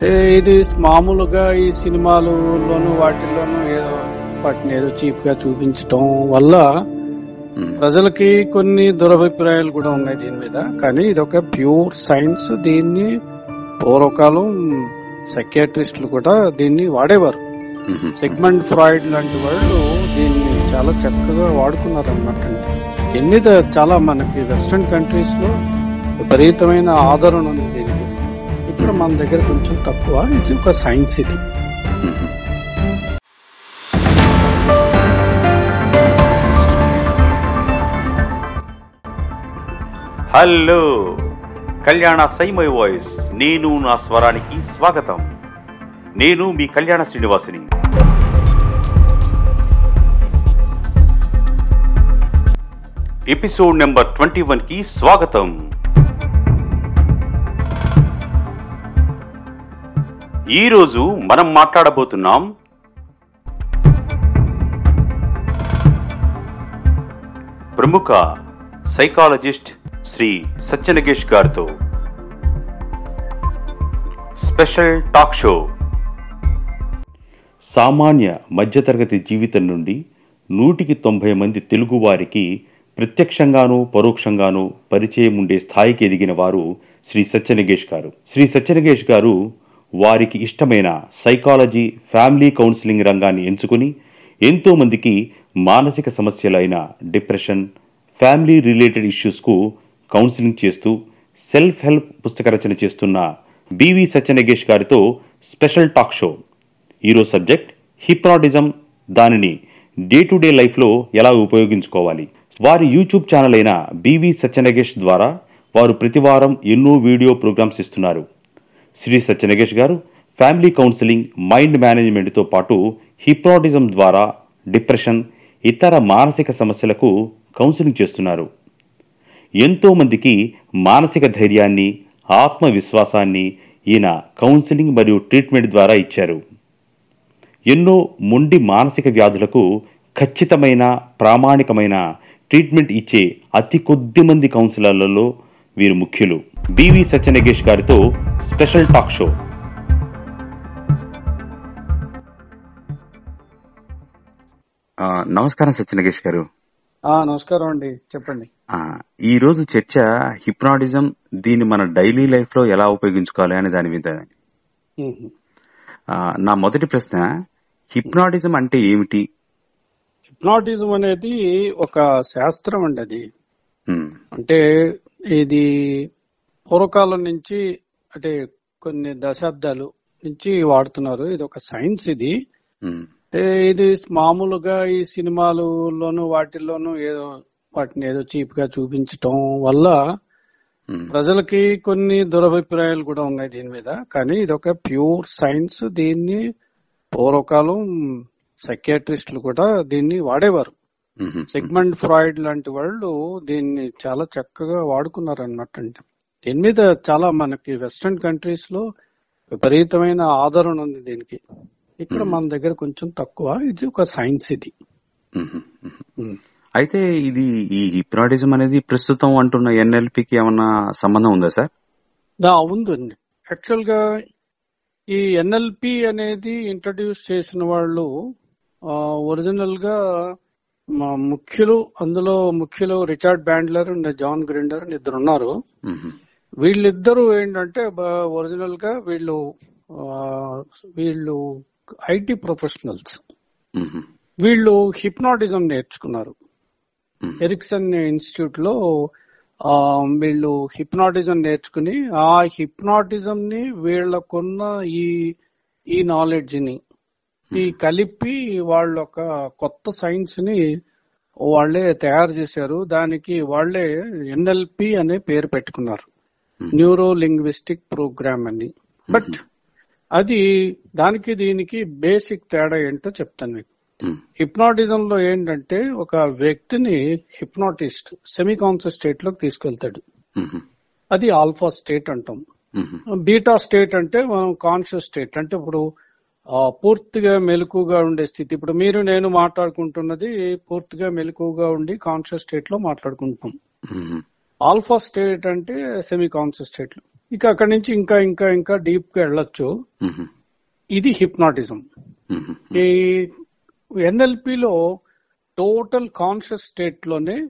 ఇది మామూలుగా ఈ సినిమాలలోను వాటిల్లోనూ ఏదో వాటిని ఏదో చీప్గా చూపించటం వల్ల. ప్రజలకి కొన్ని దురభిప్రాయాలు కూడా ఉన్నాయి దీని మీద కానీ ఇది ఒక ప్యూర్ సైన్స్ దీన్ని పూర్వకాలం సైకియాట్రిస్టులు కూడా దీన్ని వాడేవారు. సెగ్మెంట్ ఫ్రాయిడ్ లాంటి వాళ్ళు దీన్ని చాలా చక్కగా వాడుకున్నారు అనమాట దీని మీద చాలా మనకి వెస్ట్రన్ కంట్రీస్లో విపరీతమైన ఆదరణ ఉంది దీనికి ఇక్కడ మన దగ్గర కొంచెం తక్కువ. ఇది ఒక సైన్స్ ఇది హలో కళ్యాణ సైమై వాయిస్. నేను నా స్వరానికి స్వాగతం. నేను మీ కళ్యాణ శ్రీనివాసిని. ఎపిసోడ్ నెంబర్ ట్వంటీ వన్కి స్వాగతం. ఈరోజు మనం మాట్లాడబోతున్నాం ప్రముఖ సైకాలజిస్ట్ శ్రీ సత్యనగేష్ గారితో స్పెషల్ టాక్ షో. సామాన్య మధ్యతరగతి జీవితం నుండి నూటికి తొంభై మంది తెలుగువారికి ప్రత్యక్షంగానూ పరోక్షంగానూ పరిచయం ఉండే స్థాయికి ఎదిగిన వారు శ్రీ సత్యనగేష్ గారు. శ్రీ సత్యనగేష్ గారు వారికి ఇష్టమైన సైకాలజీ ఫ్యామిలీ కౌన్సిలింగ్ రంగాన్ని ఎంచుకుని ఎంతోమందికి మానసిక సమస్యలైన డిప్రెషన్ ఫ్యామిలీ రిలేటెడ్ ఇష్యూస్కు కౌన్సిలింగ్ చేస్తూ సెల్ఫ్ హెల్ప్ పుస్తక రచన చేస్తున్న బివి సత్యనగేష్ గారితో స్పెషల్ టాక్ షో. ఈరోజు సబ్జెక్ట్ హిప్నాటిజం. దానిని డే టు డే లైఫ్లో ఎలా ఉపయోగించుకోవాలి? వారి యూట్యూబ్ ఛానల్ అయిన బివి సత్యనగేష్ ద్వారా వారు ప్రతివారం ఎన్నో వీడియో ప్రోగ్రామ్స్ ఇస్తున్నారు. శ్రీ సత్యనగేష్ గారు ఫ్యామిలీ కౌన్సిలింగ్ మైండ్ మేనేజ్మెంట్తో పాటు హిప్నాటిజం ద్వారా డిప్రెషన్ ఇతర మానసిక సమస్యలకు కౌన్సిలింగ్ చేస్తున్నారు. ఎంతోమందికి మానసిక ధైర్యాన్ని ఆత్మవిశ్వాసాన్ని ఈయన కౌన్సిలింగ్ మరియు ట్రీట్మెంట్ ద్వారా ఇచ్చారు. ఎన్నో మొండి మానసిక వ్యాధులకు ఖచ్చితమైన ప్రామాణికమైన ట్రీట్మెంట్ ఇచ్చే అతి కొద్ది మంది కౌన్సిలర్లలో వీరు ముఖ్యులు. బివి సత్యనగేష్ గారితో స్పెషల్ టాక్ షో. ఆ, నమస్కారం సత్యనగేష్ గారు. ఆ నమస్కారం అండి. చెప్పండి. ఆ, ఈ రోజు చర్చ హిప్నాటిజం దీన్ని మన డైలీ లైఫ్లో ఎలా ఉపయోగించుకోవాలి అనే దాని మీద. నా మొదటి ప్రశ్న హిప్నాటిజం అంటే ఏమిటి? హిప్నాటిజం అనేది ఒక శాస్త్రం అండి అది. అంటే ఇది పూర్వకాలం నుంచి అంటే కొన్ని దశాబ్దాలు నుంచి వాడుతున్నారు. ఇది ఒక సైన్స్ ఇది. ఇది మామూలుగా ఈ సినిమాలలోను వాటిల్లోనూ ఏదో వాటిని ఏదో చీప్గా చూపించటం వల్ల ప్రజలకి కొన్ని దురభిప్రాయాలు కూడా ఉన్నాయి దీని మీద. కానీ ఇది ఒక ప్యూర్ సైన్స్. దీన్ని పూర్వకాలం సైకియాట్రిస్టులు కూడా దీన్ని వాడేవారు. సెగ్మెంట్ ఫ్రాయిడ్ లాంటి వాళ్ళు దీన్ని చాలా చక్కగా వాడుకున్నారు అన్నట్టు అంటే దీని మీద చాలా మనకి వెస్ట్రన్ కంట్రీస్లో విపరీతమైన ఆదరణ ఉంది దీనికి. ఇక్కడ మన దగ్గర కొంచెం తక్కువ. ఇది ఒక సైన్స్ ఇది. ఉమ్. అయితే ఇది ఈ హిప్నాటిజం అనేది ప్రస్తుతం అంటున్న ఎన్ఎల్పికి ఏమన్నా సంబంధం ఉందా సార్? ఉందండి. యాక్చువల్గా ఈ ఎన్ఎల్పి అనేది ఇంట్రడ్యూస్ చేసిన వాళ్ళు ఒరిజినల్గా మా ముఖ్యులు అందులో ముఖ్యులు Richard Bandler and John Grinder అని ఇద్దరు ఉన్నారు. వీళ్ళిద్దరూ ఏంటంటే ఒరిజినల్గా వీళ్ళు వీళ్ళు ఐటీ ప్రొఫెషనల్స్. వీళ్ళు హిప్నాటిజం నేర్చుకున్నారు. ఎరిక్సన్ ఇన్స్టిట్యూట్లో వీళ్ళు హిప్నాటిజం నేర్చుకుని ఆ హిప్నాటిజం ని వీళ్ళకున్న ఈ ఈ నాలెడ్జ్ని ఈ కలిపి వాళ్ళు ఒక కొత్త సైన్స్ని వాళ్ళే తయారు చేశారు. దానికి వాళ్ళే ఎన్ఎల్పి అనే పేరు పెట్టుకున్నారు. న్యూరో లింగ్విస్టిక్ ప్రోగ్రామ్ అని. బట్ అది దానికి దీనికి బేసిక్ తేడా ఏంటో చెప్తాను మీకు. హిప్నాటిజం లో ఏంటంటే ఒక వ్యక్తిని హిప్నాటిస్ట్ సెమీ కాన్షియస్ స్టేట్లోకి తీసుకెళ్తాడు అది ఆల్ఫా స్టేట్ అంటాం. బీటా స్టేట్ అంటే మనం కాన్షియస్ స్టేట్. అంటే ఇప్పుడు పూర్తిగా మెలకుగా ఉండే స్థితి. ఇప్పుడు మీరు నేను మాట్లాడుకుంటున్నది పూర్తిగా మెలకుగా ఉండి కాన్షియస్ స్టేట్లో మాట్లాడుకుంటున్నాం. ఆల్ఫా స్టేట్ అంటే సెమీ కాన్షియస్ స్టేట్లో. ఇక అక్కడి నుంచి ఇంకా ఇంకా ఇంకా డీప్గా వెళ్ళొచ్చు. ఇది హిప్నాటిజం. ఈ ఎన్ఎల్పిలో టోటల్ కాన్షియస్ స్టేట్లోనే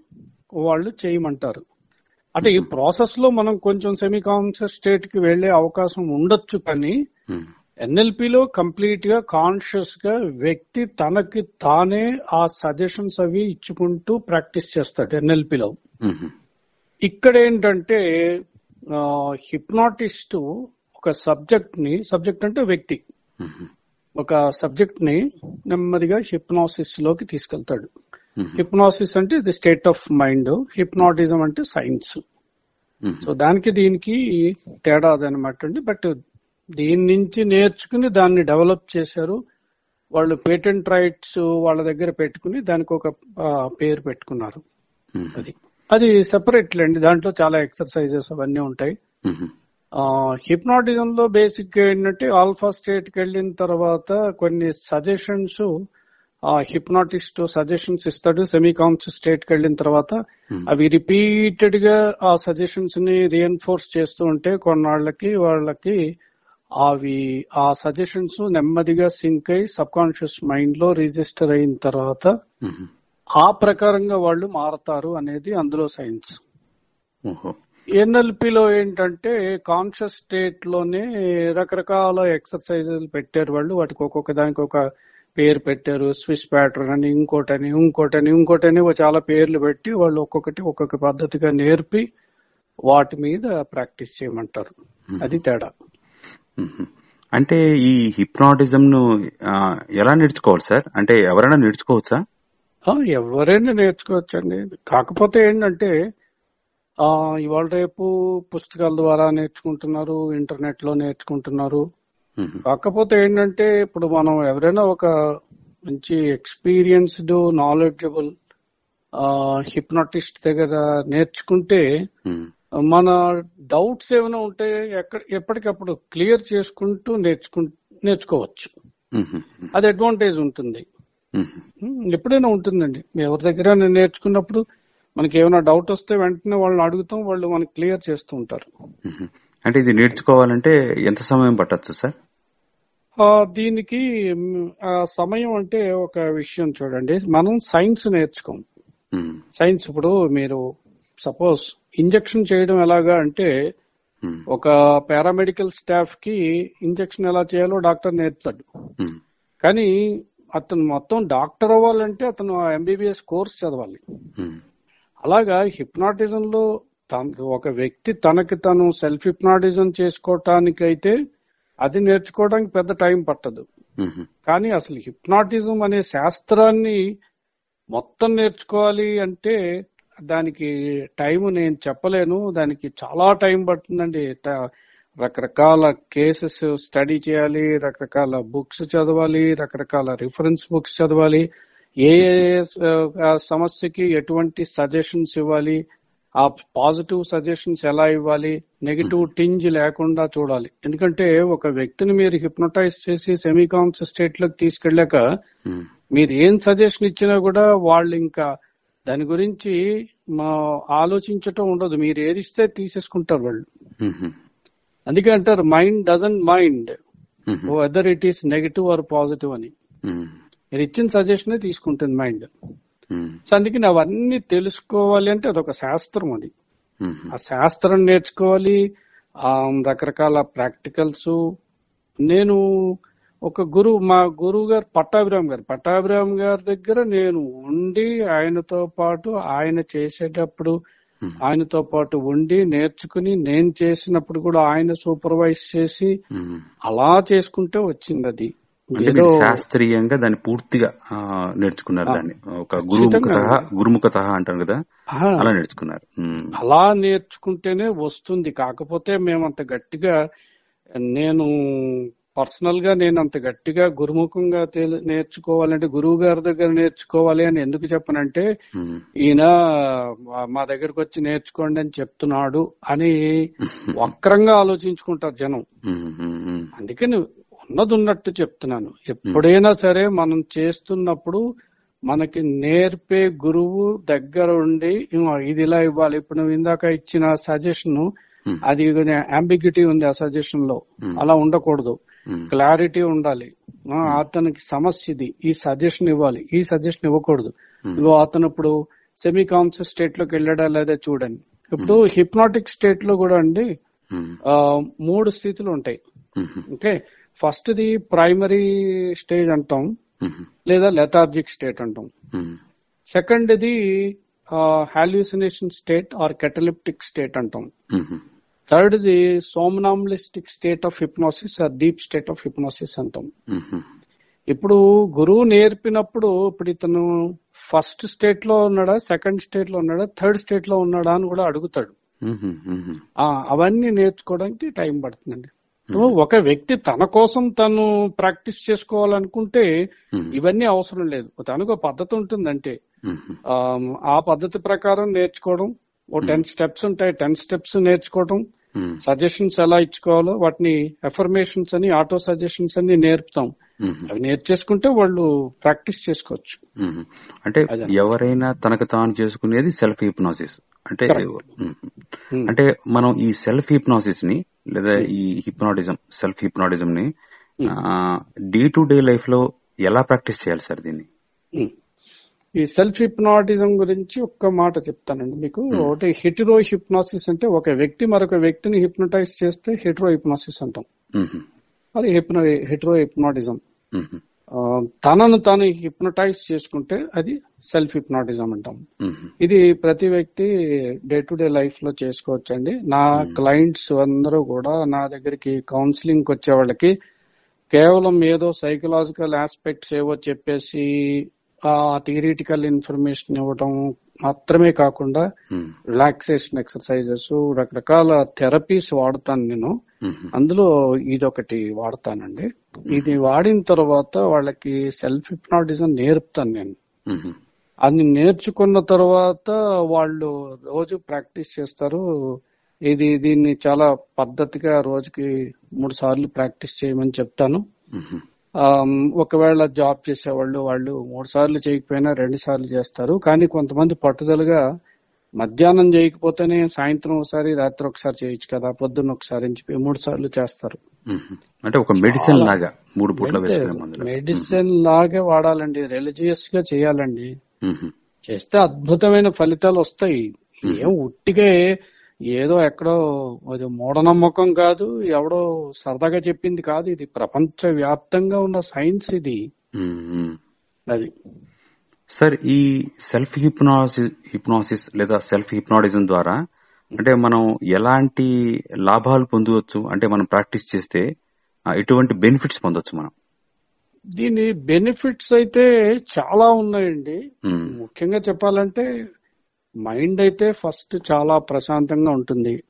వాళ్ళు చేయమంటారు. అంటే ఈ ప్రాసెస్లో మనం కొంచెం సెమీ కాన్షియస్ స్టేట్కి వెళ్ళే అవకాశం ఉండొచ్చు కానీ. ఎన్ఎల్పిలో కంప్లీట్గా కాన్షియస్గా వ్యక్తి తనకి తానే ఆ సజెషన్స్ అవి ఇచ్చుకుంటూ ప్రాక్టీస్ చేస్తాడు ఎన్ఎల్పిలో. ఇక్కడ ఏంటంటే హిప్నాటిస్ట్ ఒక సబ్జెక్ట్ని సబ్జెక్ట్ అంటే వ్యక్తి. ఒక సబ్జెక్ట్ని నెమ్మదిగా హిప్నాసిస్లోకి తీసుకెళ్తాడు. హిప్నాసిస్ అంటే ఇది స్టేట్ ఆఫ్ మైండ్ హిప్నాటిజం అంటే సైన్స్. సో దానికి దీనికి తేడా అదనమాట అండి బట్ దీని నుంచి నేర్చుకుని దాన్ని డెవలప్ చేశారు వాళ్ళు పేటెంట్ రైట్స్ వాళ్ళ దగ్గర పెట్టుకుని దానికి ఒక పేరు పెట్టుకున్నారు. అది అది సెపరేట్ లేండి దాంట్లో చాలా ఎక్సర్సైజెస్ అవన్నీ ఉంటాయి. హిప్నాటిజం లో బేసిక్ ఏంటంటే ఆల్ఫా స్టేట్కి వెళ్ళిన తర్వాత కొన్ని సజెషన్స్ ఆ హిప్నాటిస్ట్ సజెషన్స్ ఇస్తాడు సెమీ కాన్షియస్ స్టేట్కి వెళ్ళిన తర్వాత. అవి రిపీటెడ్గా ఆ సజెషన్స్ని రియన్ఫోర్స్ చేస్తూ ఉంటే కొన్నాళ్ళకి వాళ్ళకి అవి ఆ సజెషన్స్ నెమ్మదిగా సింక్ అయి సబ్ కాన్షియస్ మైండ్లో రిజిస్టర్ అయిన తర్వాత. ఆ ప్రకారంగా వాళ్ళు మారతారు అనేది అందులో సైన్స్. ఎన్ఎల్పిలో ఏంటంటే కాన్షియస్ స్టేట్లోనే రకరకాల ఎక్సర్సైజులు పెట్టారు వాళ్ళు. వాటికి ఒక్కొక్క దానికి ఒక పేరు పెట్టారు. స్విస్ ప్యాటర్న్ అని ఇంకోటని ఇంకోటని ఇంకోటని చాలా పేర్లు పెట్టి వాళ్ళు ఒక్కొక్కటి ఒక్కొక్క పద్ధతిగా నేర్పి వాటి మీద ప్రాక్టీస్ చేయమంటారు. అది తేడా. అంటే ఈ హిప్నాటిజం ను ఎలా నేర్చుకోవాలి సార్? అంటే ఎవరైనా నేర్చుకోవచ్చా? ఎవరైనా నేర్చుకోవచ్చండి. కాకపోతే ఏంటంటే ఆ ఇవాళ రేపు పుస్తకాల ద్వారా నేర్చుకుంటున్నారు ఇంటర్నెట్లో నేర్చుకుంటున్నారు. కాకపోతే ఏంటంటే ఇప్పుడు మనం ఎవరైనా ఒక మంచి ఎక్స్పీరియన్స్డ్ నాలెడ్జబుల్ హిప్నాటిస్ట్ దగ్గర నేర్చుకుంటే. మన డౌట్స్ ఏమైనా ఉంటే ఎక్కడ ఎప్పటికప్పుడు క్లియర్ చేసుకుంటూ నేర్చుకు నేర్చుకోవచ్చు. అది అడ్వాంటేజ్ ఉంటుంది. ఎప్పుడైనా ఉంటుందండి. ఎవరి దగ్గర నేర్చుకున్నప్పుడు మనకి ఏమైనా డౌట్ వస్తే వెంటనే వాళ్ళని అడుగుతాం వాళ్ళు మనకి క్లియర్ చేస్తూ ఉంటారు. అంటే ఇది నేర్చుకోవాలంటే ఎంత సమయం పట్టొచ్చు సార్? దీనికి సమయం అంటే ఒక విషయం చూడండి. మనం సైన్స్ నేర్చుకోం. సైన్స్ ఇప్పుడు మీరు సపోజ్ ఇంజెక్షన్ చేయడం ఎలాగా అంటే మ్మ్. ఒక పారామెడికల్ స్టాఫ్కి ఇంజెక్షన్ ఎలా చేయాలో డాక్టర్ నేర్పుతాడు మ్మ్. కానీ అతను మొత్తం డాక్టర్ అవ్వాలంటే అతను ఎంబీబీఎస్ కోర్స్ చదవాలి మ్మ్. అలాగా హిప్నాటిజం లో తన ఒక వ్యక్తి తనకి తను సెల్ఫ్ హిప్నాటిజం చేసుకోవటానికైతే అది నేర్చుకోవడానికి పెద్ద టైం పట్టదు. కానీ అసలు హిప్నాటిజం అనే శాస్త్రాన్ని మొత్తం నేర్చుకోవాలి అంటే దానికి టైం నేను చెప్పలేను. దానికి చాలా టైం పడుతుందండి. రకరకాల కేసెస్ స్టడీ చేయాలి రకరకాల బుక్స్ చదవాలి రకరకాల రిఫరెన్స్ బుక్స్ చదవాలి. ఏ సమస్యకి ఎటువంటి సజెషన్స్ ఇవ్వాలి? ఆ పాజిటివ్ సజెషన్స్ ఎలా ఇవ్వాలి? నెగిటివ్ టింజ్ లేకుండా చూడాలి. ఎందుకంటే ఒక వ్యక్తిని మీరు హిప్నటైజ్ చేసి సెమీ కాన్షియస్ స్టేట్లోకి తీసుకెళ్ళాక. మీరు ఏం సజెషన్ ఇచ్చినా కూడా వాళ్ళు ఇంకా దాని గురించి మా ఆలోచించటం ఉండదు మీరు ఏది ఇస్తే తీసేసుకుంటారు వాళ్ళు. అందుకే అంటారు mind doesn't mind. Whether it is negative or positive అని. మీరు ఇచ్చిన సజెషనే తీసుకుంటుంది మైండ్. సో అందుకని అవన్నీ తెలుసుకోవాలి అంటే అదొక శాస్త్రం అది. ఆ శాస్త్రం నేర్చుకోవాలి ఆ రకరకాల ప్రాక్టికల్స్ నేను ఒక గురువు మా గురువు గారు పట్టాభిరామ్ గారు పట్టాభిరామ్ గారి దగ్గర నేను ఉండి ఆయనతో పాటు ఆయన చేసేటప్పుడు. ఆయనతో పాటు ఉండి నేర్చుకుని నేను చేసినప్పుడు కూడా ఆయన సూపర్వైజ్ చేసి. అలా చేసుకుంటే వచ్చింది అది శాస్త్రీయంగా దాన్ని పూర్తిగా నేర్చుకున్నారు దాన్ని ఒక గురుముఖత ఖచ్చితంగా. గురుముఖత అంటారు కదా అలా నేర్చుకున్నారు. అలా నేర్చుకుంటేనే వస్తుంది కాకపోతే మేము అంత గట్టిగా నేను పర్సనల్గా నేను అంత గట్టిగా గురుముఖంగా నేర్చుకోవాలంటే గురువు గారి దగ్గర నేర్చుకోవాలి అని ఎందుకు చెప్పనంటే. ఈయన మా- దగ్గరకు వచ్చి నేర్చుకోండి అని చెప్తున్నాడు అని వక్రంగా ఆలోచించుకుంటారు జనం. అందుకని ఉన్నది ఉన్నట్టు చెప్తున్నాను ఎప్పుడైనా సరే మనం చేస్తున్నప్పుడు మనకి నేర్పే గురువు దగ్గర ఉండి "ఇగో ఇది ఇలా ఇవ్వాలి ఇప్పుడు నువ్వు ఇందాక ఇచ్చిన సజెషన్. అది అంబిగ్యూటీ ఉంది ఆ సజెషన్లో. అలా ఉండకూడదు. క్లారిటీ ఉండాలి. ఆ, అతనికి సమస్య ఇది. ఈ సజెషన్ ఇవ్వాలి. ఈ సజెషన్ ఇవ్వకూడదు. Hmm. ఇగో అతను ఇప్పుడు సెమీ కాన్షియస్ స్టేట్లోకి వెళ్ళాడా లేదా చూడండి. ఇప్పుడు హిప్నాటిక్ స్టేట్లో కూడా అండి Hmm. మూడు స్థితులు ఉంటాయి. Hmm. Okay? First the primary stage అంటాం. Hmm. లేదా లెథార్జిక్ స్టేట్ అంటాం. Hmm. సెకండ్ ఇది hallucination state or cataleptic state అంటాం. Hmm. Third the somnambulistic state of hypnosis or deep state of hypnosis అంటాం. ఇప్పుడు గురువు నేర్పినప్పుడు ఇప్పుడు ఇతను ఫస్ట్ స్టేట్లో ఉన్నాడా సెకండ్ స్టేట్లో ఉన్నాడా థర్డ్ స్టేట్లో ఉన్నాడా అని కూడా అడుగుతాడు. అవన్నీ నేర్చుకోవడానికి టైం పడుతుందండి. ఒక వ్యక్తి తన కోసం తను ప్రాక్టీస్ చేసుకోవాలనుకుంటే. ఇవన్నీ అవసరం లేదు. తనకు పద్ధతి ఉంటుందంటే. ఆ, పద్ధతి ప్రకారం నేర్చుకోవడం. ఓ టెన్ స్టెప్స్ ఉంటాయి. టెన్ స్టెప్స్ నేర్చుకోవడం. సజెషన్స్ ఎలా ఇచ్చుకోవాలో వాటిని ఎఫర్మేషన్స్ అని ఆటో సజెషన్స్ అని నేర్పుతాం Hmm. అవి నేర్చేసుకుంటే వాళ్ళు ప్రాక్టీస్ చేసుకోవచ్చు మ్మ్. అంటే. ఎవరైనా తనకు తాను చేసుకునేది సెల్ఫ్ హిప్నాసిస్ అంటే. Hmm. అంటే మనం ఈ సెల్ఫ్ హిప్నాసిస్ని లేదా ఈ హిప్నాటిజం సెల్ఫ్ హిప్నాటిజం ని డే టు డే లైఫ్లో ఎలా ప్రాక్టీస్ చేయాలి సార్ దీన్ని. ఈ సెల్ఫ్ హిప్నాటిజం గురించి ఒక్క మాట చెప్తానండి మీకు. ఒకటి హెటిరో హిప్నాసిస్ అంటే ఒక వ్యక్తి మరొక వ్యక్తిని హిప్నటైజ్ చేస్తే హెటిరో హిప్నాసిస్ అంటాం. అది హిప్నో హెటిరో హిప్నాటిజం తనను తాను హిప్నటైజ్ చేసుకుంటే అది సెల్ఫ్ హిప్నాటిజం అంటాం. ఇది ప్రతి వ్యక్తి డే టు డే లైఫ్లో చేసుకోవచ్చండి. నా క్లయింట్స్ అందరూ కూడా నా దగ్గరికి కౌన్సిలింగ్ వచ్చే వాళ్ళకి కేవలం ఏదో సైకలాజికల్ ఆస్పెక్ట్స్ ఏవో చెప్పేసి ఆ థియరిటికల్ ఇన్ఫర్మేషన్ ఇవ్వడం మాత్రమే కాకుండా. రిలాక్సేషన్ ఎక్సర్సైజెస్ రకరకాల థెరపీస్ వాడతాను నేను. మ్మ్. అందులో ఇదొకటి వాడతానండి. ఇది వాడిన తర్వాత వాళ్ళకి సెల్ఫ్ హిప్నాటిజం నేర్పుతాను నేను. అది నేర్చుకున్న తర్వాత వాళ్ళు రోజు ప్రాక్టీస్ చేస్తారు. ఇది దీన్ని చాలా పద్ధతిగా రోజుకి మూడు సార్లు ప్రాక్టీస్ చేయమని చెప్తాను. ఒకవేళ జాబ్ చేసేవాళ్ళు వాళ్ళు మూడు సార్లు చేయకపోయినా రెండు సార్లు చేస్తారు. కానీ కొంతమంది పట్టుదలగా మధ్యాహ్నం చేయకపోతేనే సాయంత్రం ఒకసారి రాత్రి ఒకసారి చేయొచ్చు కదా. పొద్దున్న ఒకసారి అని చెప్పి మూడు సార్లు చేస్తారు. అంటే ఒక మెడిసిన్ లాగా మూడు పూట్ల మెడిసిన్ లాగే వాడాలండి. రిలీజియస్గా చేయాలండి. చేస్తే అద్భుతమైన ఫలితాలు వస్తాయి. ఏం ఉట్టిగా ఏదో ఎక్కడో అది మూఢనమ్మకం కాదు ఎవడో సరదాగా చెప్పింది కాదు. ఇది ప్రపంచ వ్యాప్తంగా ఉన్న సైన్స్ ఇది. అది. సార్ ఈ సెల్ఫ్ హిప్నాసిస్ హిప్నాసిస్ లేదా సెల్ఫ్ హిప్నాటిజం ద్వారా అంటే మనం ఎలాంటి లాభాలు పొందవచ్చు? అంటే మనం ప్రాక్టీస్ చేస్తే ఎటువంటి బెనిఫిట్స్ పొందొచ్చు మనం? దీని బెనిఫిట్స్ అయితే చాలా ఉన్నాయండి. ముఖ్యంగా చెప్పాలంటే మైండ్ అయితే ఫస్ట్ చాలా ప్రశాంతంగా ఉంటుంది.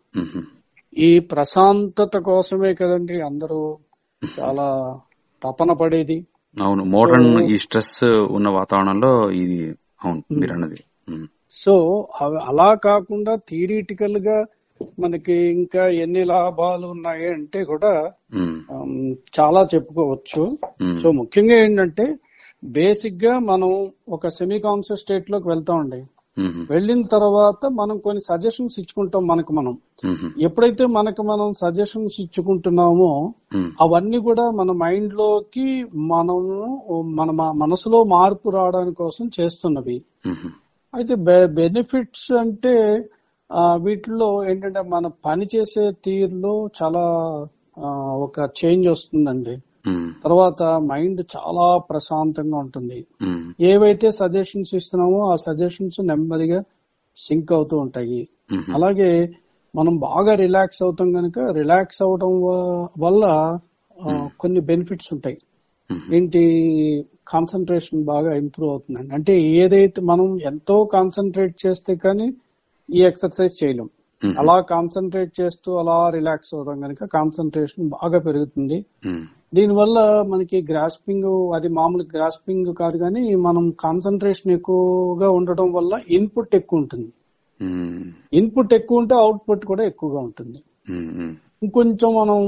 ఈ ప్రశాంతత కోసమే కదండి అందరూ చాలా తపన పడేది అవును మోడర్న్ ఈ స్ట్రెస్ ఉన్న వాతావరణంలో ఇది అవును మీరు అన్నది. సో అలా కాకుండా థియరిటికల్గా మనకి ఇంకా ఎన్ని లాభాలు ఉన్నాయి అంటే కూడా చాలా చెప్పుకోవచ్చు. సో ముఖ్యంగా ఏంటంటే బేసిక్గా మనం ఒక సెమీ కాన్షియస్ స్టేట్లోకి వెళ్తామండి. వెళ్ళిన తర్వాత మనం కొన్ని సజెషన్స్ ఇచ్చుకుంటాం మనకు మనం. ఎప్పుడైతే మనకు మనం సజెషన్స్ ఇచ్చుకుంటున్నామో. అవన్నీ కూడా మన మైండ్లోకి మనము మన మ- మనసులో మార్పు రావడానికి కోసం చేస్తున్నవి. అయితే బెనిఫిట్స్ అంటే వీటిలో ఏంటంటే మన పని చేసే తీరులో చాలా ఒక చేంజ్ వస్తుందండి. తర్వాత మైండ్ చాలా ప్రశాంతంగా ఉంటుంది మ్మ్. ఏవైతే సజెషన్స్ ఇస్తున్నామో ఆ సజెషన్స్ నెమ్మదిగా సింక్ అవుతూ ఉంటాయి మ్మ్. అలాగే మనం బాగా రిలాక్స్ అవుతాం కనుక రిలాక్స్ అవడం వల్ల కొన్ని బెనిఫిట్స్ ఉంటాయి. ఏంటి కాన్సన్ట్రేషన్ బాగా ఇంప్రూవ్ అవుతుందండి అంటే ఏదైతే మనం ఎంతో కాన్సన్ట్రేట్ చేస్తే కానీ ఈ ఎక్సర్సైజ్ చేయలేం. అలా కాన్సన్ట్రేట్ చేస్తూ అలా రిలాక్స్ అవుతాం కనుక కాన్సన్ట్రేషన్ బాగా పెరుగుతుంది. దీనివల్ల మనకి గ్రాస్పింగ్ అది మామూలు గ్రాస్పింగ్ కాదు కానీ మనం కాన్సన్ట్రేషన్ ఎక్కువగా ఉండడం వల్ల ఇన్పుట్ ఎక్కువ ఉంటుంది. ఇన్పుట్ ఎక్కువ ఉంటే అవుట్పుట్ కూడా ఎక్కువగా ఉంటుంది. మ్మ్. ఇంకొంచెం మనం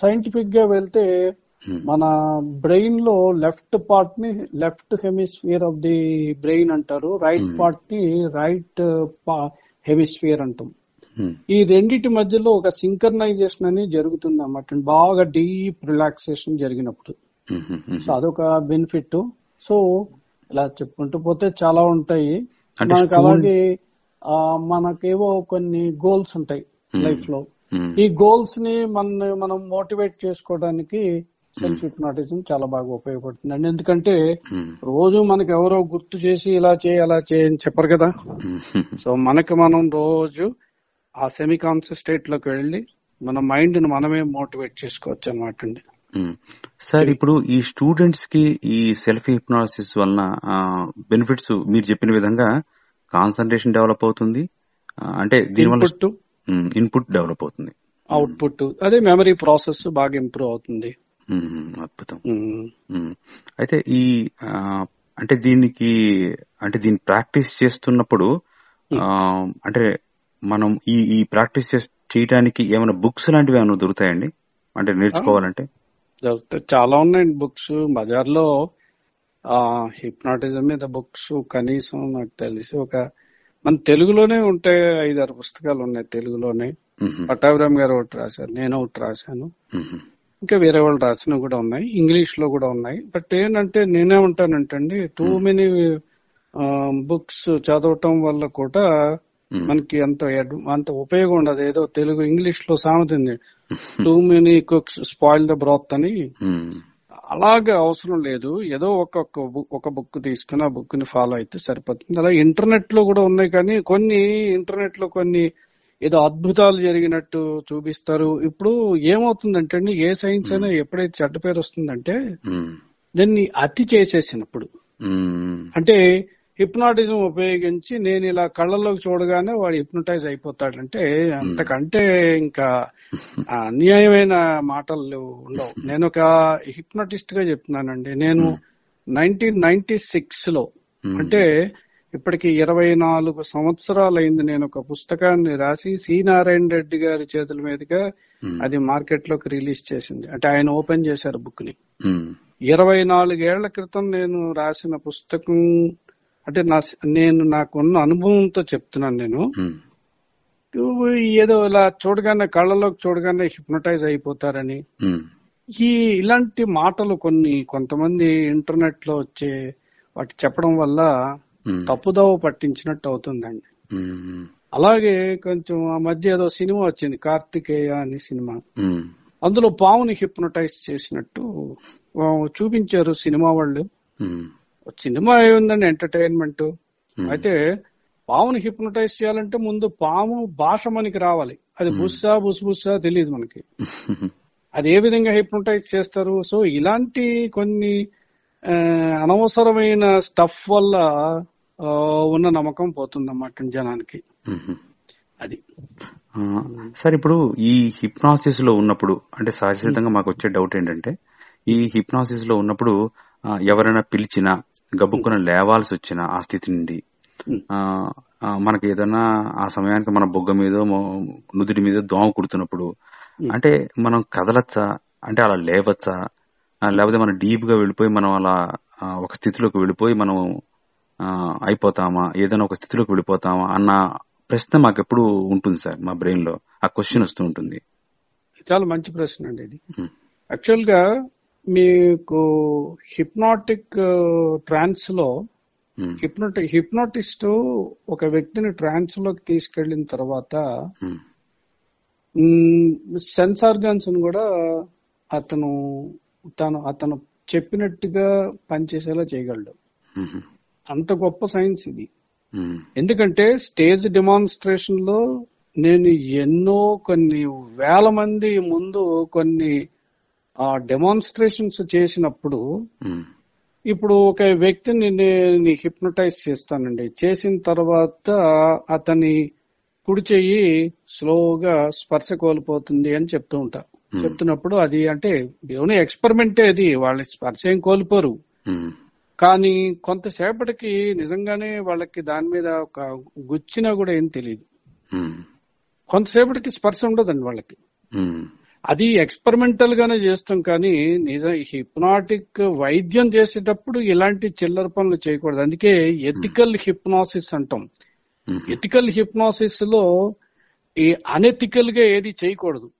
సైంటిఫిక్గా వెళ్తే మ్మ్. మన బ్రెయిన్లో లెఫ్ట్ పార్ట్ని left hemisphere of the brain అంటారు రైట్ Hmm. పార్ట్ని రైట్ హెమిస్ఫియర్ అంటాం ఉమ్, ఈ రెండిటి మధ్యలో ఒక సింకర్నైజేషన్ అనేది జరుగుతుంది అన్నమాట. బాగా డీప్ రిలాక్సేషన్ జరిగినప్పుడు. Um, um, um. సో అదొక బెనిఫిట్ సో ఇలా చెప్పుకుంటూ పోతే చాలా ఉంటాయి. మనకు అలాగే మనకేవో కొన్ని గోల్స్ ఉంటాయి Hmm. లైఫ్లో ఈ గోల్స్ని మన మనం మోటివేట్ చేసుకోవడానికి సెల్ఫ్ హిప్నాటిజం చాలా బాగా ఉపయోగపడుతుంది. అండి ఎందుకంటే రోజు మనకి ఎవరో గుర్తు చేసి ఇలా చేయి అలా చేయని చెప్పరు కదా. సో మనకి మనం రోజు ఆ సెమీ కాన్షియస్ స్టేట్లోకి వెళ్ళి మన మైండ్ని మనమే మోటివేట్ చేసుకోవచ్చు అనమాట అండి. సార్ ఇప్పుడు ఈ స్టూడెంట్స్కి ఈ సెల్ఫ్ హిప్నాసిస్ వలన బెనిఫిట్స్ మీరు చెప్పిన విధంగా కాన్సన్ట్రేషన్ డెవలప్ అవుతుంది. అంటే దీనివల్ల ఇన్పుట్ ఇన్పుట్ డెవలప్ అవుతుంది. అవుట్పుట్ అదే మెమరీ ప్రాసెస్ బాగా ఇంప్రూవ్ అవుతుంది. అద్భుతం. అయితే ఈ అంటే దీనికి అంటే దీన్ని ప్రాక్టీస్ చేస్తున్నప్పుడు అంటే మనం ఈ ఈ ప్రాక్టీస్ చేయడానికి ఏమైనా బుక్స్ లాంటివి ఏమైనా దొరుకుతాయండి? అంటే నేర్చుకోవాలంటే. చాలా ఉన్నాయండి బుక్స్. బజార్లో ఆ హిప్నాటిజం మీద బుక్స్ కనీసం నాకు తెలిసి ఒక మన తెలుగులోనే ఉంటాయి ఐదారు పుస్తకాలు ఉన్నాయి తెలుగులోనే. పట్టాభిరామ్ గారు ఒకటి రాశారు నేను ఒకటి రాశాను. ఇంకా వేరే వాళ్ళు రాసినవి కూడా ఉన్నాయి ఇంగ్లీష్లో కూడా ఉన్నాయి. బట్ ఏంటంటే నేనే ఉంటానంటండి టూ మెనీ బుక్స్ చదవటం వల్ల కూడా మనకి అంత అంత ఉపయోగం ఉండదు. ఏదో తెలుగు ఇంగ్లీష్లో సామెత ఉంది. Too many cooks spoil the broth అని. ఉమ్, అలాగే అవసరం లేదు. ఏదో ఒక్కొక్క బుక్ ఒక బుక్ తీసుకుని ఆ బుక్ని ఫాలో అయితే సరిపోతుంది. అలా ఇంటర్నెట్లో కూడా ఉన్నాయి కానీ కొన్ని ఇంటర్నెట్లో కొన్ని ఏదో అద్భుతాలు జరిగినట్టు చూపిస్తారు. ఇప్పుడు ఏమవుతుందంటే అండి ఏ సైన్స్ అయినా ఎప్పుడైతే చెడ్డ పేరు వస్తుందంటే దాన్ని అతి చేసేసినప్పుడు. అంటే హిప్నాటిజం ఉపయోగించి నేను ఇలా కళ్ళలోకి చూడగానే వాడు హిప్నటైజ్ అయిపోతాడంటే అంతకంటే ఇంకా అన్యాయమైన మాటలు ఉండవు. నేను ఒక హిప్నటిస్ట్గా చెప్తున్నానండి. నేను నైన్టీన్ నైన్టీ సిక్స్లో అంటే ఇప్పటికి ఇరవై నాలుగు సంవత్సరాలు అయింది నేను ఒక పుస్తకాన్ని రాసి సి. నారాయణ రెడ్డి గారి చేతుల మీదుగా అది మార్కెట్లోకి రిలీజ్ చేసింది. అంటే ఆయన ఓపెన్ చేశారు బుక్ని ఇరవై నాలుగేళ్ళ క్రితం నేను రాసిన పుస్తకం అంటే నా నేను నాకున్న అనుభవంతో చెప్తున్నాను నేను. ఏదో ఇలా చూడగానే కళ్ళలోకి చూడగానే హిప్నటైజ్ అయిపోతారని. ఈ ఇలాంటి మాటలు కొన్ని కొంతమంది ఇంటర్నెట్లో వచ్చే వాటి చెప్పడం వల్ల తప్పుదోవ పట్టించినట్టు అవుతుందండి. అలాగే కొంచెం ఆ మధ్య ఏదో సినిమా వచ్చింది కార్తికేయ అని సినిమా. అందులో పావుని హిప్నటైజ్ చేసినట్టు చూపించారు సినిమా వాళ్ళు. సినిమా ఏముందండి ఎంటర్టైన్మెంట్ అయితే పాముని హిప్నటైజ్ చేయాలంటే ముందు పాము భాష మనకి రావాలి. అది బుస్సా బుస్బుస్సా తెలియదు మనకి. అది ఏ విధంగా హిప్నటైజ్ చేస్తారు? సో ఇలాంటి కొన్ని అనవసరమైన స్టఫ్ వల్ల ఉన్న నమ్మకం పోతుందన్నమాట జనానికి. ఉమ్. అది. సార్ ఇప్పుడు ఈ హిప్నాసిస్లో ఉన్నప్పుడు అంటే సహజసిద్ధంగా మాకు వచ్చే డౌట్ ఏంటంటే ఈ హిప్నాసిస్లో ఉన్నప్పుడు ఎవరైనా పిలిచినా గబుక్కున లేవాల్సి వచ్చిన ఆ స్థితి నుండి. మనకి ఏదైనా ఆ సమయానికి మన బొగ్గ మీద నుదుటి మీద దోమ కుడుతున్నప్పుడు. అంటే మనం కదలచ్చా? అంటే అలా లేవచ్చా? లేకపోతే మనం డీప్గా వెళ్ళిపోయి మనం అలా ఒక స్థితిలోకి వెళ్ళిపోయి మనం అయిపోతామా? ఏదైనా ఒక స్థితిలోకి వెళ్ళిపోతామా? అన్న ప్రశ్న మాకు ఎప్పుడు ఉంటుంది సార్ మా బ్రెయిన్లో ఆ క్వశ్చన్ వస్తూ ఉంటుంది. చాలా మంచి ప్రశ్న అండి ఇది. యాక్చువల్గా మీకు హిప్నాటిక్ ట్రాన్స్లో హిప్నోటి హిప్నోటిస్ట్ ఒక వ్యక్తిని ట్రాన్స్లోకి తీసుకెళ్ళిన తర్వాత సెన్స్ ఆర్గాన్స్ కూడా అతను తను అతను చెప్పినట్టుగా పనిచేసేలా చేయగలడు. అంత గొప్ప సైన్స్ ఇది. ఎందుకంటే స్టేజ్ డెమాన్స్ట్రేషన్లో నేను ఎన్నో కొన్ని వేల మంది ముందు కొన్ని డెమాన్స్ట్రేషన్స్ చేసినప్పుడు ఉమ్, ఇప్పుడు ఒక వ్యక్తిని నేను హిప్నటైజ్ చేస్తానండి. చేసిన తర్వాత అతని కుడి చెయ్యి స్లోగా స్పర్శ కోల్పోతుంది అని చెప్తూ ఉంటా. Hmm. చెప్తున్నప్పుడు అది అంటే దేవుని ఎక్స్పెరిమెంటే అది. వాళ్ళ స్పర్శ ఏం కోల్పోరు. ఉమ్, కానీ కొంతసేపటికి నిజంగానే వాళ్ళకి దాని మీద ఒక గుచ్చినా కూడా ఏం తెలియదు కొంతసేపటికి స్పర్శ ఉండదండి వాళ్ళకి. అది ఎక్స్పెరిమెంటల్ గానే చేస్తాం కానీ నిజం హిప్నాటిక్ వైద్యం చేసేటప్పుడు ఇలాంటి చిల్లర పనులు చేయకూడదు. అందుకే ఎథికల్ హిప్నాసిస్ అంటాం. ఎథికల్ హిప్నాసిస్లో ఈ అనెథికల్గా ఏది చేయకూడదు.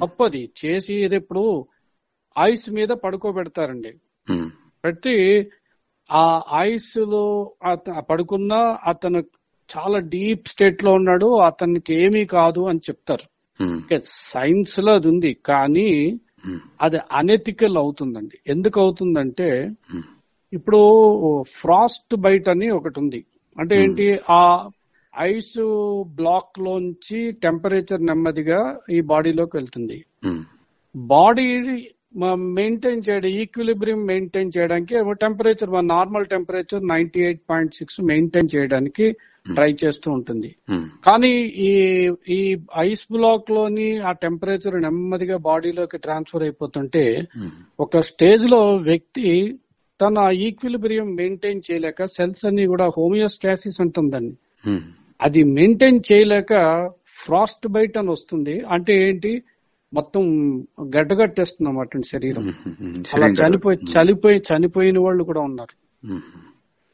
తప్పది. చేసి ఇప్పుడు ఐస్ మీద పడుకోబెడతారండి. పెట్టి ఆ ఐస్లో పడుకున్నా అతను చాలా డీప్ స్టేట్లో ఉన్నాడు అతనికి ఏమీ కాదు అని చెప్తారు. సైన్స్లో అది ఉంది కానీ ఉమ్, అది అనెథికల్ అవుతుందండి. ఎందుకు అవుతుందంటే ఉమ్, ఇప్పుడు ఫ్రాస్ట్ బైట్ అని ఒకటి ఉంది. అంటే ఏంటి? ఆ ఐస్ బ్లాక్ లోంచి టెంపరేచర్ నెమ్మదిగా ఈ బాడీలోకి వెళ్తుంది. బాడీ మెయింటైన్ చేయడం ఈక్విలిబ్రియం మెయింటైన్ చేయడానికి టెంపరేచర్ మన normal temperature ninety eight point six maintain చేయడానికి ట్రై చేస్తూ ఉంటుంది. ఉమ్, కానీ ఈ ఈ ఐస్ బ్లాక్లోని ఆ టెంపరేచర్ నెమ్మదిగా బాడీలోకి ట్రాన్స్ఫర్ అయిపోతుంటే ఉమ్, ఒక స్టేజ్లో వ్యక్తి తన ఈక్విలిబ్రియం మెయింటైన్ చేయలేక సెల్స్ అన్ని కూడా హోమియోస్టాసిస్ అంటుందండి. అది మెయింటైన్ చేయలేక ఫ్రాస్ట్ బైట్ అని వస్తుంది. అంటే ఏంటి? మొత్తం గడ్డగట్టేస్తుంది అన్నమాట శరీరం. అలా చనిపోయి చనిపోయి చనిపోయిన వాళ్ళు కూడా ఉన్నారు.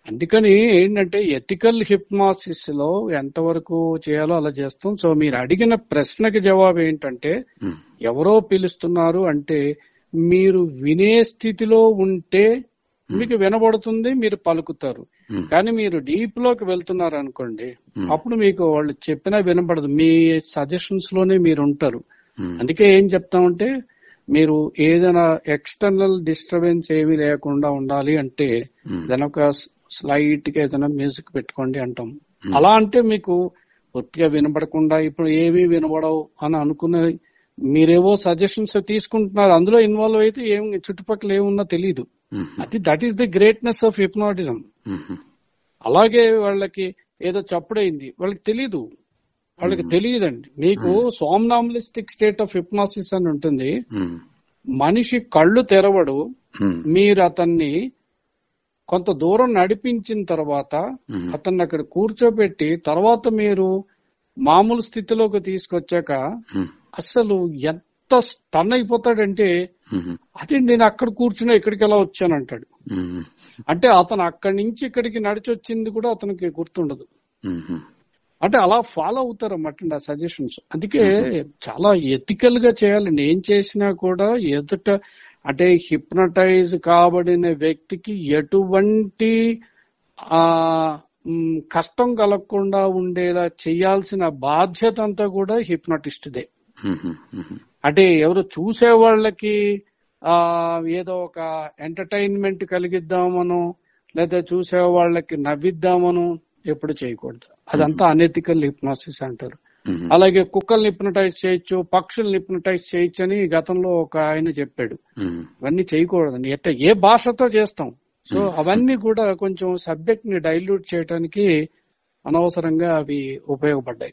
అందుకని ఏంటంటే ఎథికల్ హిప్నాసిస్లో ఎంతవరకు చేయాలో అలా చేస్తాం. సో మీరు అడిగిన ప్రశ్నకి జవాబు ఏంటంటే ఎవరో పిలుస్తున్నారు అంటే మీరు వినే స్థితిలో ఉంటే మీకు వినబడుతుంది మీరు పలుకుతారు. కానీ మీరు డీప్లోకి వెళ్తున్నారు అనుకోండి. అప్పుడు మీకు వాళ్ళు చెప్పినా వినపడదు మీ సజెషన్స్లోనే మీరు ఉంటారు. అందుకే ఏం చెప్తామంటే మీరు ఏదైనా ఎక్స్టర్నల్ డిస్టర్బెన్స్ ఏమీ లేకుండా ఉండాలి అంటే ఉమ్, దానొక స్లైట్గా ఏదైనా మ్యూజిక్ పెట్టుకోండి అంటాం. అలా అంటే మీకు పూర్తిగా వినపడకుండా ఇప్పుడు ఏమీ వినబడవు అని అనుకున్న మీరేవో సజెషన్స్ తీసుకుంటున్నారు. అందులో ఇన్వాల్వ్ అయితే ఏం చుట్టుపక్కల ఏమున్నా తెలియదు అది that is the greatness of hypnotism అలాగే వాళ్ళకి ఏదో చప్పుడైంది. వాళ్ళకి తెలీదు. వాళ్ళకి తెలియదండి. మీకు సోమ్నామలిస్టిక్ స్టేట్ ఆఫ్ హిప్నాసిస్ అని ఉంటుంది. మనిషి కళ్ళు తెరవడు. మీరు అతన్ని కొంత దూరం నడిపించిన తర్వాత అతన్ని అక్కడ కూర్చోబెట్టి తర్వాత మీరు మామూలు స్థితిలోకి తీసుకొచ్చాక అసలు ఎంత స్టన్ అయిపోతాడంటే అదే నేను అక్కడ కూర్చున్నా ఇక్కడికి ఎలా వచ్చానంటాడు ఉమ్, అంటే అతను అక్కడి నుంచి ఇక్కడికి నడిచి వచ్చింది కూడా అతనికి గుర్తుండదు. అంటే అలా ఫాలో అవుతారు అన్నమాట ఆ సజెషన్స్. అందుకే చాలా ఎథికల్గా చేయాలండి ఏం చేసినా కూడా ఎదుట అంటే హిప్నటైజ్ కాబడిన వ్యక్తికి ఎటువంటి ఆ కష్టం కలగకుండా ఉండేలా చేయాల్సిన బాధ్యత అంతా కూడా హిప్నటిస్ట్దే అంటే ఎవరు చూసే వాళ్ళకి ఆ ఏదో ఒక ఎంటర్టైన్మెంట్ కలిగిద్దామను లేదా చూసే వాళ్ళకి నవ్విద్దామను ఎప్పుడు చేయకూడదు. అదంతా అనెథికల్ హిప్నాసిస్ అంటారు. అలాగే కుక్కల్ని హిప్నటైజ్ చేయొచ్చు పక్షుల్ని హిప్నటైజ్ చేయొచ్చు అని గతంలో ఒక ఆయన చెప్పాడు. ఇవన్నీ చేయకూడదండి. ఎట్ట ఏ భాషతో చేస్తాం? సో అవన్నీ కూడా కొంచెం సబ్జెక్ట్ని డైల్యూట్ చేయడానికి అనవసరంగా అవి ఉపయోగపడ్డాయి.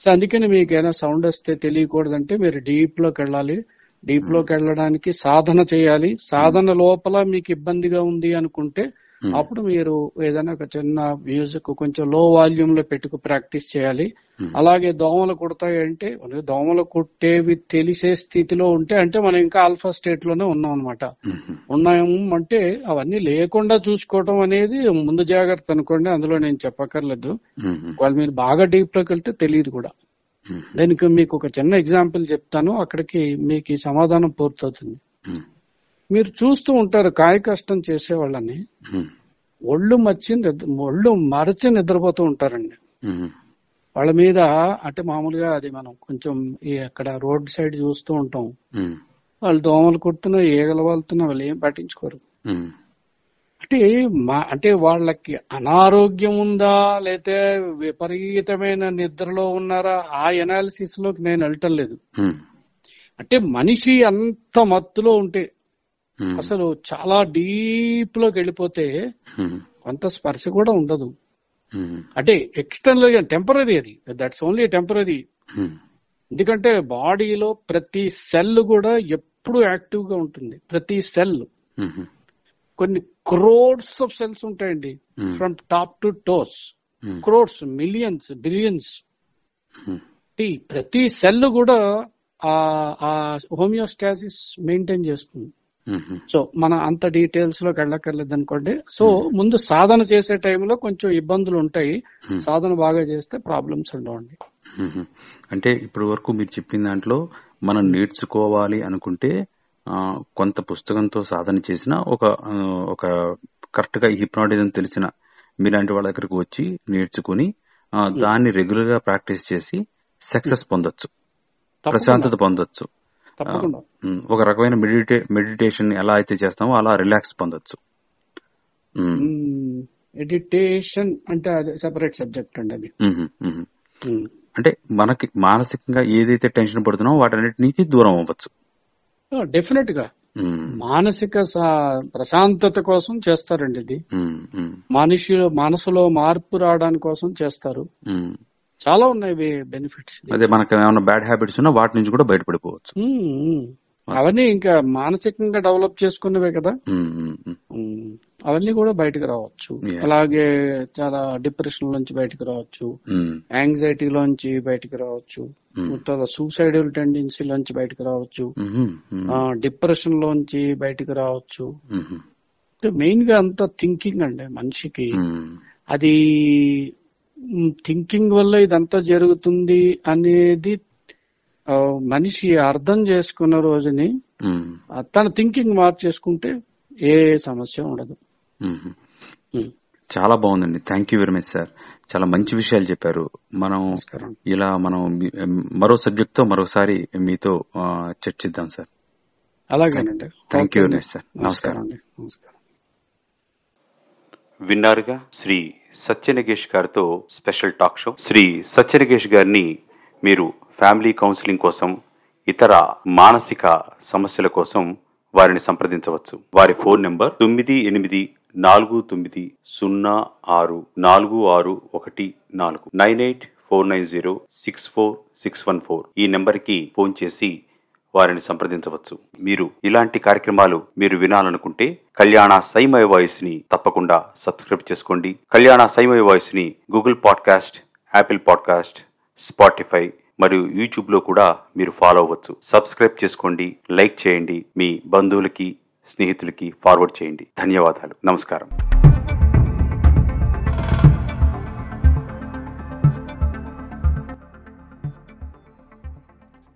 సో అందుకని మీకు ఏదైనా సౌండ్ వస్తే తెలియకూడదంటే మీరు డీప్లోకి వెళ్ళాలి. డీప్లోకి వెళ్ళడానికి సాధన చేయాలి. సాధన లోపల మీకు ఇబ్బందిగా ఉంది అనుకుంటే. అప్పుడు మీరు ఏదైనా ఒక చిన్న మ్యూజిక్ కొంచెం లో వాల్యూమ్లో పెట్టుకు ప్రాక్టీస్ చేయాలి. Hmm. అలాగే దోమలు కుడతాయి అంటే దోమలు కుట్టేవి తెలిసే స్థితిలో ఉంటే అంటే మనం ఇంకా ఆల్ఫా స్టేట్లోనే ఉన్నాం అనమాట ఉమ్, ఉన్నాము అంటే అవన్నీ లేకుండా చూసుకోవటం అనేది ముందు జాగ్రత్త అనుకోండి అందులో నేను చెప్పక్కర్లేదు. వాళ్ళు మీరు బాగా డీప్లోకి వెళ్తే తెలియదు కూడా. దానికి మీకు ఒక చిన్న ఎగ్జాంపుల్ చెప్తాను అక్కడికి మీకు ఈ సమాధానం పూర్తవుతుంది. మీరు చూస్తూ ఉంటారు కాయ కష్టం చేసే వాళ్ళని. ఒళ్ళు మర్చి నిద్ర ఒళ్ళు మరచి నిద్రపోతూ ఉంటారండి. వాళ్ళ మీద అంటే మామూలుగా అది మనం కొంచెం ఈ అక్కడ రోడ్ సైడ్ చూస్తూ ఉంటాం. వాళ్ళు దోమలు కుడుతున్నా ఈగలు వాళ్తున్నా వాళ్ళు ఏం పట్టించుకోరు. ఉమ్, అంటే మా అంటే వాళ్ళకి అనారోగ్యం ఉందా లేతే విపరీతమైన నిద్రలో ఉన్నారా ఆ ఎనాలిసిస్లోకి నేను వెళ్ళటం లేదు. అంటే మనిషి అంత మత్తులో ఉంటే అసలు చాలా డీప్లోకి వెళ్ళిపోతే కొంత స్పర్శ కూడా ఉండదు. అంటే ఎక్స్టర్నల్ టెంపరీ అది. దట్స్ ఓన్లీ టెంపరీ ఎందుకంటే బాడీలో ప్రతి సెల్ కూడా ఎప్పుడు యాక్టివ్గా ఉంటుంది. ప్రతి సెల్. కొన్ని క్రోడ్స్ ఆఫ్ సెల్స్ ఉంటాయండి. From top to toes crores millions billions. ప్రతి సెల్ కూడా ఆ హోమియోస్టాసిస్ మెయింటైన్ చేస్తుంది. సో మన అంత డీటెయిల్స్లోకి వెళ్ళక్కర్లేదు అనుకోండి. సో ముందు సాధన చేసే టైంలో కొంచెం ఇబ్బందులు ఉంటాయి. Hmm. సాధన బాగా చేస్తే ప్రాబ్లమ్స్ ఉండవండి. అంటే ఇప్పటి వరకు మీరు చెప్పిన దాంట్లో మనం నేర్చుకోవాలి అనుకుంటే కొంత పుస్తకంతో సాధన చేసిన ఒక ఒక కరెక్ట్గా హిప్నాటిజం తెలిసిన మీలాంటి వాళ్ళ దగ్గరకు వచ్చి నేర్చుకుని ఆ, దాన్ని రెగ్యులర్గా ప్రాక్టీస్ చేసి సక్సెస్ పొందొచ్చు. తప్పకుండా. ప్రశాంతత పొందొచ్చు. తప్పకుండా. ఒక రకమైన మెడిటే మెడిటేషన్ ఎలా అయితే చేస్తామో అలా రిలాక్స్ పొందొచ్చు. మెడిటేషన్ అంటే అది సెపరేట్ సబ్జెక్ట్ అండి అది. అంటే మనకి మానసికంగా ఏదైతే టెన్షన్ పడుతున్నామో వాటన్నిటి దూరం అవ్వచ్చు డెఫినెట్గా. మానసిక ప్రశాంతత కోసం చేస్తారండి ఇది. మనిషి మనసులో మార్పు రావడానికి కోసం చేస్తారు. చాలా ఉన్నాయి బెనిఫిట్స్ అదే మనకు ఏమైనా బ్యాడ్ హ్యాబిట్స్ ఉన్నా వాటి నుంచి కూడా బయటపడిపోవచ్చు అవన్నీ ఇంకా మానసికంగా డెవలప్ చేసుకున్నవే కదా అవన్నీ కూడా బయటకు రావచ్చు. అలాగే చాలా డిప్రెషన్ నుంచి బయటకు రావచ్చు మ్మ్. యాంగ్జైటీలోంచి బయటకు రావచ్చు. తర్వాత సూసైడల్ టెండెన్సీ లోంచి బయటకు రావచ్చు. డిప్రెషన్ లోంచి బయటకు రావచ్చు. మెయిన్గా అంతా థింకింగ్ అండి మనిషికి. అది థింకింగ్ వల్ల ఇదంతా జరుగుతుంది అనేది ఆ, మనిషి అర్థం చేసుకున్న రోజుని తన థింకింగ్ మార్చేసుకుంటే ఏ సమస్య ఉండదు. చాలా బాగుందండి. Thank you very much sir చాలా మంచి విషయాలు చెప్పారు. మనం నమస్కారం. ఇలా మనం మరో సబ్జెక్ట్తో మరోసారి మీతో చర్చిద్దాం సార్ అలాగేనండి. Thank you ఓకే very అండి. much, sir. నమస్కారం అండి. నమస్కారం. విన్నారుగా శ్రీ సత్యనగేష్ గారితో special talk show. Shri Satyanagesh గారిని మీరు ఫ్యామిలీ కౌన్సిలింగ్ కోసం ఇతర మానసిక సమస్యల కోసం వారిని సంప్రదించవచ్చు. వారి ఫోన్ నెంబర్ తొమ్మిది ఎనిమిది నాలుగు తొమ్మిది సున్నా ఆరు నాలుగు ఆరు ఒకటి నాలుగు. Nine eight four nine zero six four six one four ఈ నెంబర్కి ఫోన్ చేసి వారిని సంప్రదించవచ్చు. మీరు ఇలాంటి కార్యక్రమాలు మీరు వినాలనుకుంటే కళ్యాణ సైమయ వాయిస్ని తప్పకుండా సబ్స్క్రైబ్ చేసుకోండి. కళ్యాణ సైమయ వాయిస్ని Google podcast Apple podcast Spotify మరియు యూట్యూబ్లో కూడా మీరు ఫాలో అవ్వచ్చు. సబ్స్క్రైబ్ చేసుకోండి లైక్ చేయండి మీ బంధువులకి స్నేహితులకి ఫార్వర్డ్ చేయండి. ధన్యవాదాలు. నమస్కారం.